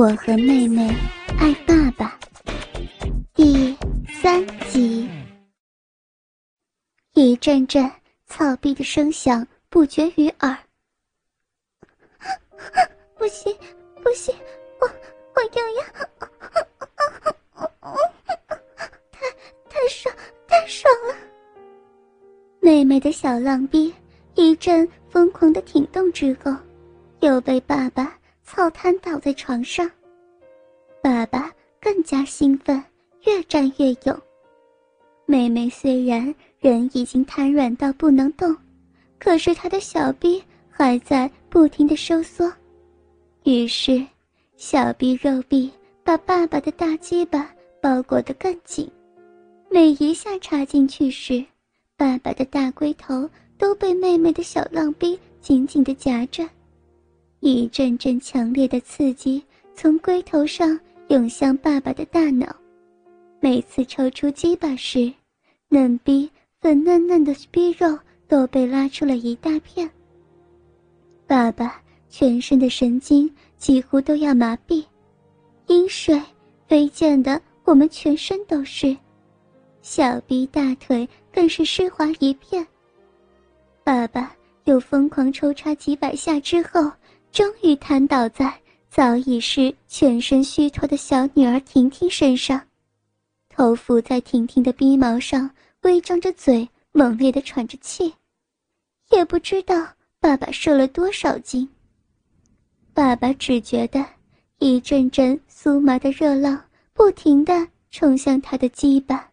我和妹妹爱爸爸第三集，一阵阵草壁的声响不绝于耳。不行，不行，我我又要，太太爽，太爽了！妹妹的小浪逼一阵疯狂的挺动之后，又被爸爸。操瘫倒在床上，爸爸更加兴奋，越战越勇。妹妹虽然人已经瘫软到不能动，可是她的小臂还在不停的收缩。于是，小臂肉臂把爸爸的大鸡巴包裹得更紧。每一下插进去时，爸爸的大龟头都被妹妹的小浪逼紧紧地夹着。一阵阵强烈的刺激从龟头上涌向爸爸的大脑，每次抽出鸡巴时，嫩逼粉嫩嫩的逼肉都被拉出了一大片。爸爸全身的神经几乎都要麻痹，阴水飞溅的我们全身都是，小臂大腿更是湿滑一片。爸爸又疯狂抽插几百下之后。终于瘫倒在早已是全身虚脱的小女儿婷婷身上，头伏在婷婷的鼻毛上，微张着嘴，猛烈的喘着气，也不知道爸爸受了多少惊。爸爸只觉得一阵阵酥麻的热浪不停的冲向他的鸡巴，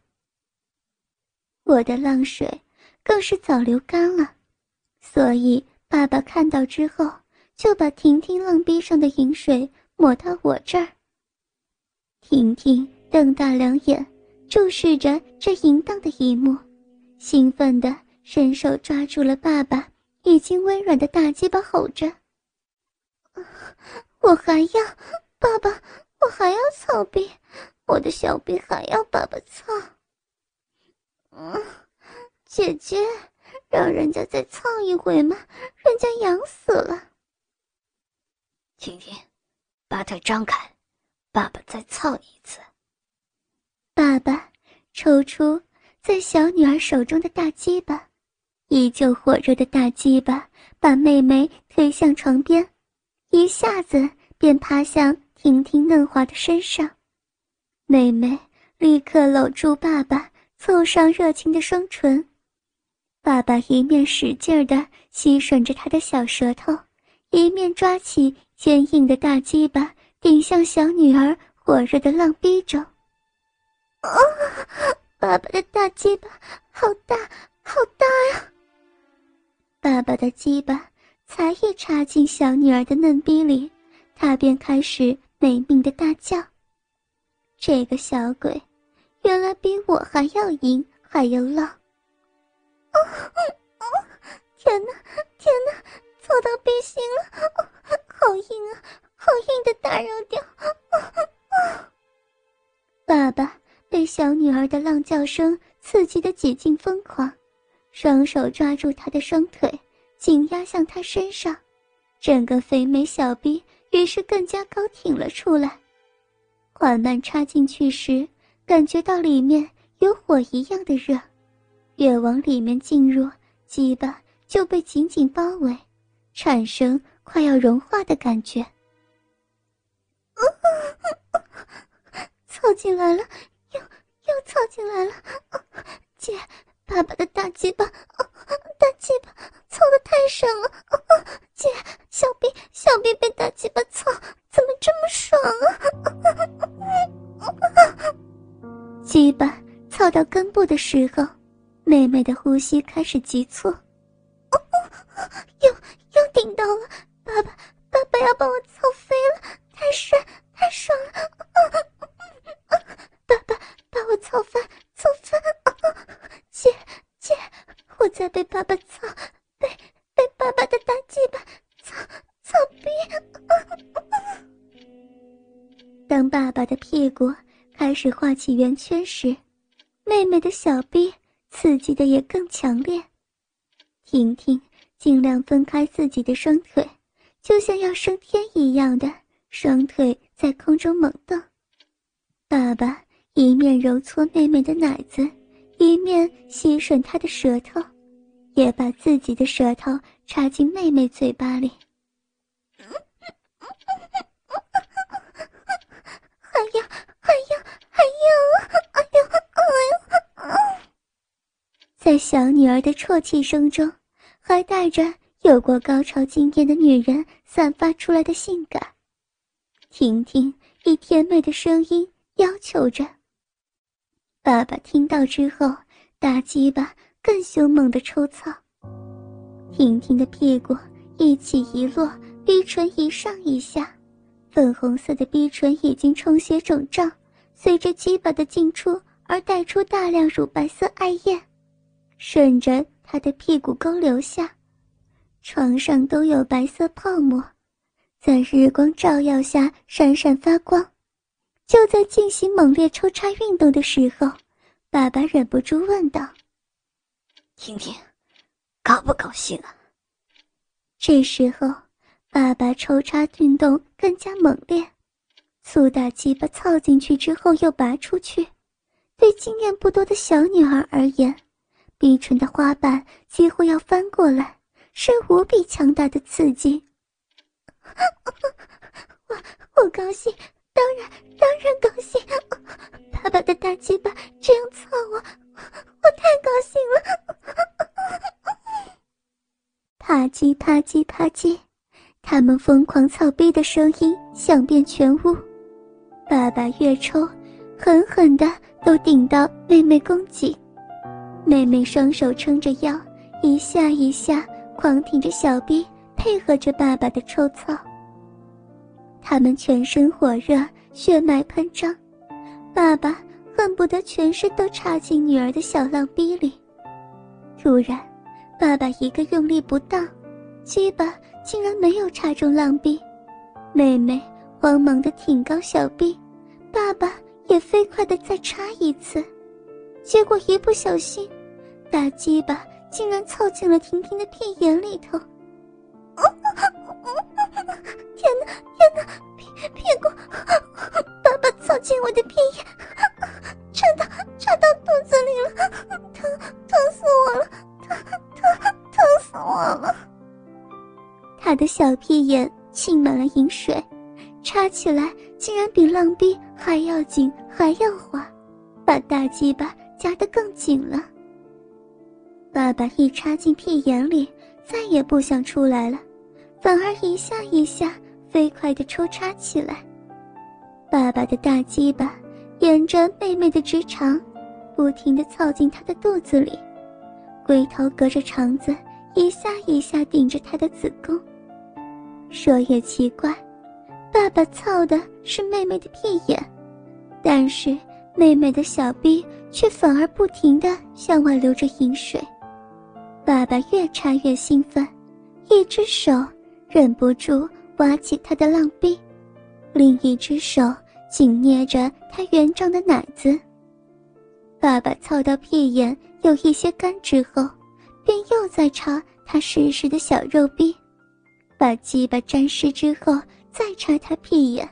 我的浪水更是早流干了，所以爸爸看到之后。就把婷婷浪逼上的饮水抹到我这儿。婷婷瞪大两眼，注视着这淫荡的一幕，兴奋地伸手抓住了爸爸已经微软的大鸡巴，吼着：“我还要，爸爸，我还要操逼，我的小逼还要爸爸操。”嗯，姐姐，让人家再操一回嘛，人家痒死了。婷婷，把腿张开，爸爸再操你一次。爸爸抽出在小女儿手中的大鸡巴，依旧火热的大鸡巴把妹妹推向床边，一下子便趴向婷婷嫩滑的身上。妹妹立刻搂住爸爸，凑上热情的双唇。爸爸一面使劲的吸吮着她的小舌头，一面抓起。坚硬的大鸡巴顶向小女儿火热的浪逼中。啊！爸爸的大鸡巴好大，好大呀！爸爸的鸡巴才一插进小女儿的嫩逼里，他便开始没命的大叫。这个小鬼，原来比我还要淫，还要浪。啊！天哪，天哪，操到逼心了！好硬啊，好硬的大肉屌！爸爸被小女儿的浪叫声刺激的几近疯狂，双手抓住她的双腿，紧压向她身上，整个肥美小臂于是更加高挺了出来。缓慢插进去时，感觉到里面有火一样的热，越往里面进入，鸡巴就被紧紧包围，产生。快要融化的感觉，凑进来了，又又凑进来了，姐，爸爸的大鸡巴，大鸡巴凑的太深了，姐，小臂小臂被大鸡巴凑，怎么这么爽啊？鸡巴凑到根部的时候，妹妹的呼吸开始急促，又又顶到了。爸爸，爸爸要把我操飞了，太帅，太爽了！爸爸，把我操翻，操翻！姐，姐，我在被爸爸操，被被爸爸的大鸡巴操操逼！当爸爸的屁股开始画起圆圈时，妹妹的小臂刺激的也更强烈。婷婷尽量分开自己的双腿。就像要升天一样的双腿在空中猛蹬。爸爸一面揉搓妹妹的奶子，一面吸吮她的舌头，也把自己的舌头插进妹妹嘴巴里。哎呀，哎呀，哎呀！哎呀，哎呀！在小女儿的啜泣声中，还带着有过高潮经验的女人散发出来的性感。婷婷以甜美的声音要求着。爸爸听到之后，大鸡巴更凶猛的抽操。婷婷的屁股一起一落，逼唇一上一下。粉红色的逼唇已经充血肿胀，随着鸡巴的进出而带出大量乳白色艾液，顺着他的屁股沟流下，床上都有白色泡沫，在日光照耀下闪闪发光。就在进行猛烈抽插运动的时候，爸爸忍不住问道：“婷婷，高不高兴啊？”这时候。爸爸抽插运动更加猛烈，粗大鸡巴操进去之后又拔出去，对经验不多的小女孩而言，逼唇的花瓣几乎要翻过来，是无比强大的刺激。我我高兴，当然当然高兴，爸爸的大鸡巴这样操我，我太高兴了。啪叽啪叽啪叽。他们疯狂操逼的声音响遍全屋，爸爸越抽，狠狠的都顶到妹妹宫颈，妹妹双手撑着腰，一下一下狂挺着小臂，配合着爸爸的抽操。他们全身火热，血脉喷张，爸爸恨不得全身都插进女儿的小浪逼里。突然，爸爸一个用力不当，鸡巴。竟然没有插中浪逼，妹妹慌忙的挺高小臂，爸爸也飞快的再插一次，结果一不小心，大鸡巴竟然凑进了婷婷的屁眼里头。天哪，天哪，屁屁股，爸爸凑进我的屁眼，插到插到肚子里了，疼疼死我了，疼疼疼死我了。他的小屁眼浸满了饮水，插起来竟然比浪逼还要紧，还要滑，把大鸡巴夹得更紧了。爸爸一插进屁眼里，再也不想出来了，反而一下一下飞快地抽插起来。爸爸的大鸡巴沿着妹妹的直肠，不停地操进她的肚子里，龟头隔着肠子，一下一下顶着她的子宫。说也奇怪，爸爸操的是妹妹的屁眼，但是妹妹的小逼却反而不停的向外流着饮水。爸爸越插越兴奋，一只手忍不住挖起他的浪逼，另一只手紧捏着他圆胀的奶子。爸爸操到屁眼有一些干之后，便又在插他湿湿的小肉逼。把鸡巴沾湿之后，再插他屁眼。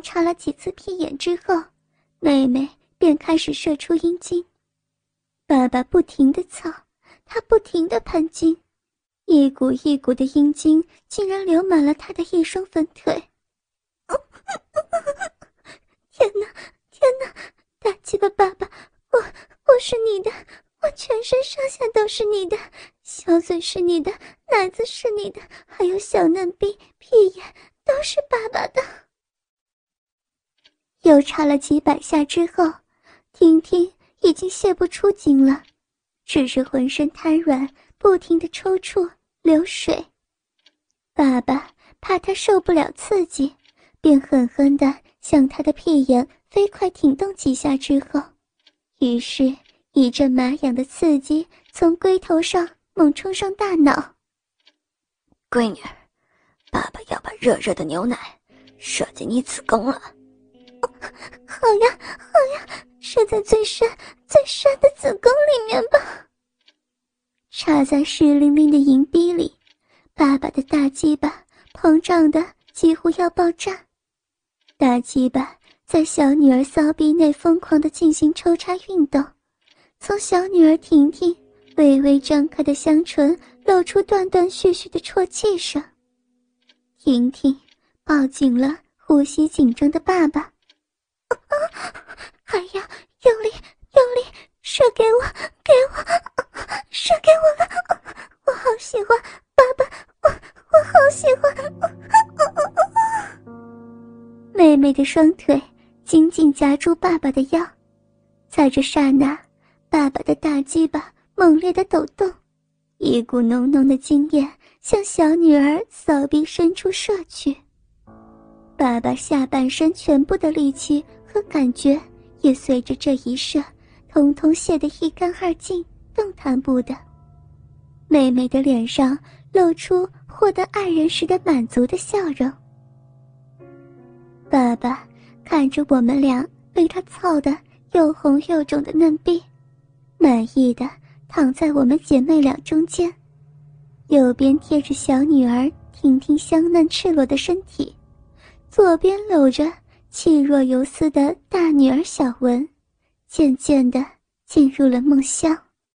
插了几次屁眼之后，妹妹。便开始射出阴茎，爸爸不停的操，他不停的喷精，一股一股的阴茎竟然流满了他的一双粉腿。天哪，天哪！大鸡巴爸爸，我我是你的，我全身上下都是你的，小嘴是你的，奶子是你的，还有小嫩逼、屁眼都是爸爸的。又插了几百下之后。婷婷已经泄不出精了，只是浑身瘫软，不停的抽搐流水。爸爸怕她受不了刺激，便狠狠地向她的屁眼飞快挺动几下之后，于是一阵麻痒的刺激从龟头上猛冲上大脑。闺女，爸爸要把热热的牛奶射进你子宫了。好呀，好呀，射在最深、最深的子宫里面吧。插在湿淋淋的银逼里，爸爸的大鸡巴膨胀的几乎要爆炸，大鸡巴在小女儿骚逼内疯狂的进行抽插运动，从小女儿婷婷微微张开的香唇露出断断续续的啜泣声。婷婷抱紧了呼吸紧张的爸爸，还要用力用力射给我，给我。射给我了，我好喜欢，爸爸，我我好喜欢。妹妹的双腿紧紧夹住爸爸的腰，在这刹那，爸爸的大鸡巴猛烈的抖动，一股浓浓的精液向小女儿扫臂深处射去。爸爸下半身全部的力气和感觉也随着这一射，通通泄得一干二净。动弹不得。妹妹的脸上露出获得爱人时的满足的笑容。爸爸看着我们俩被他操得又红又肿的嫩臂，满意的躺在我们姐妹俩中间，右边贴着小女儿婷婷香嫩赤裸的身体，左边搂着气若游丝的大女儿小文，渐渐的进入了梦乡。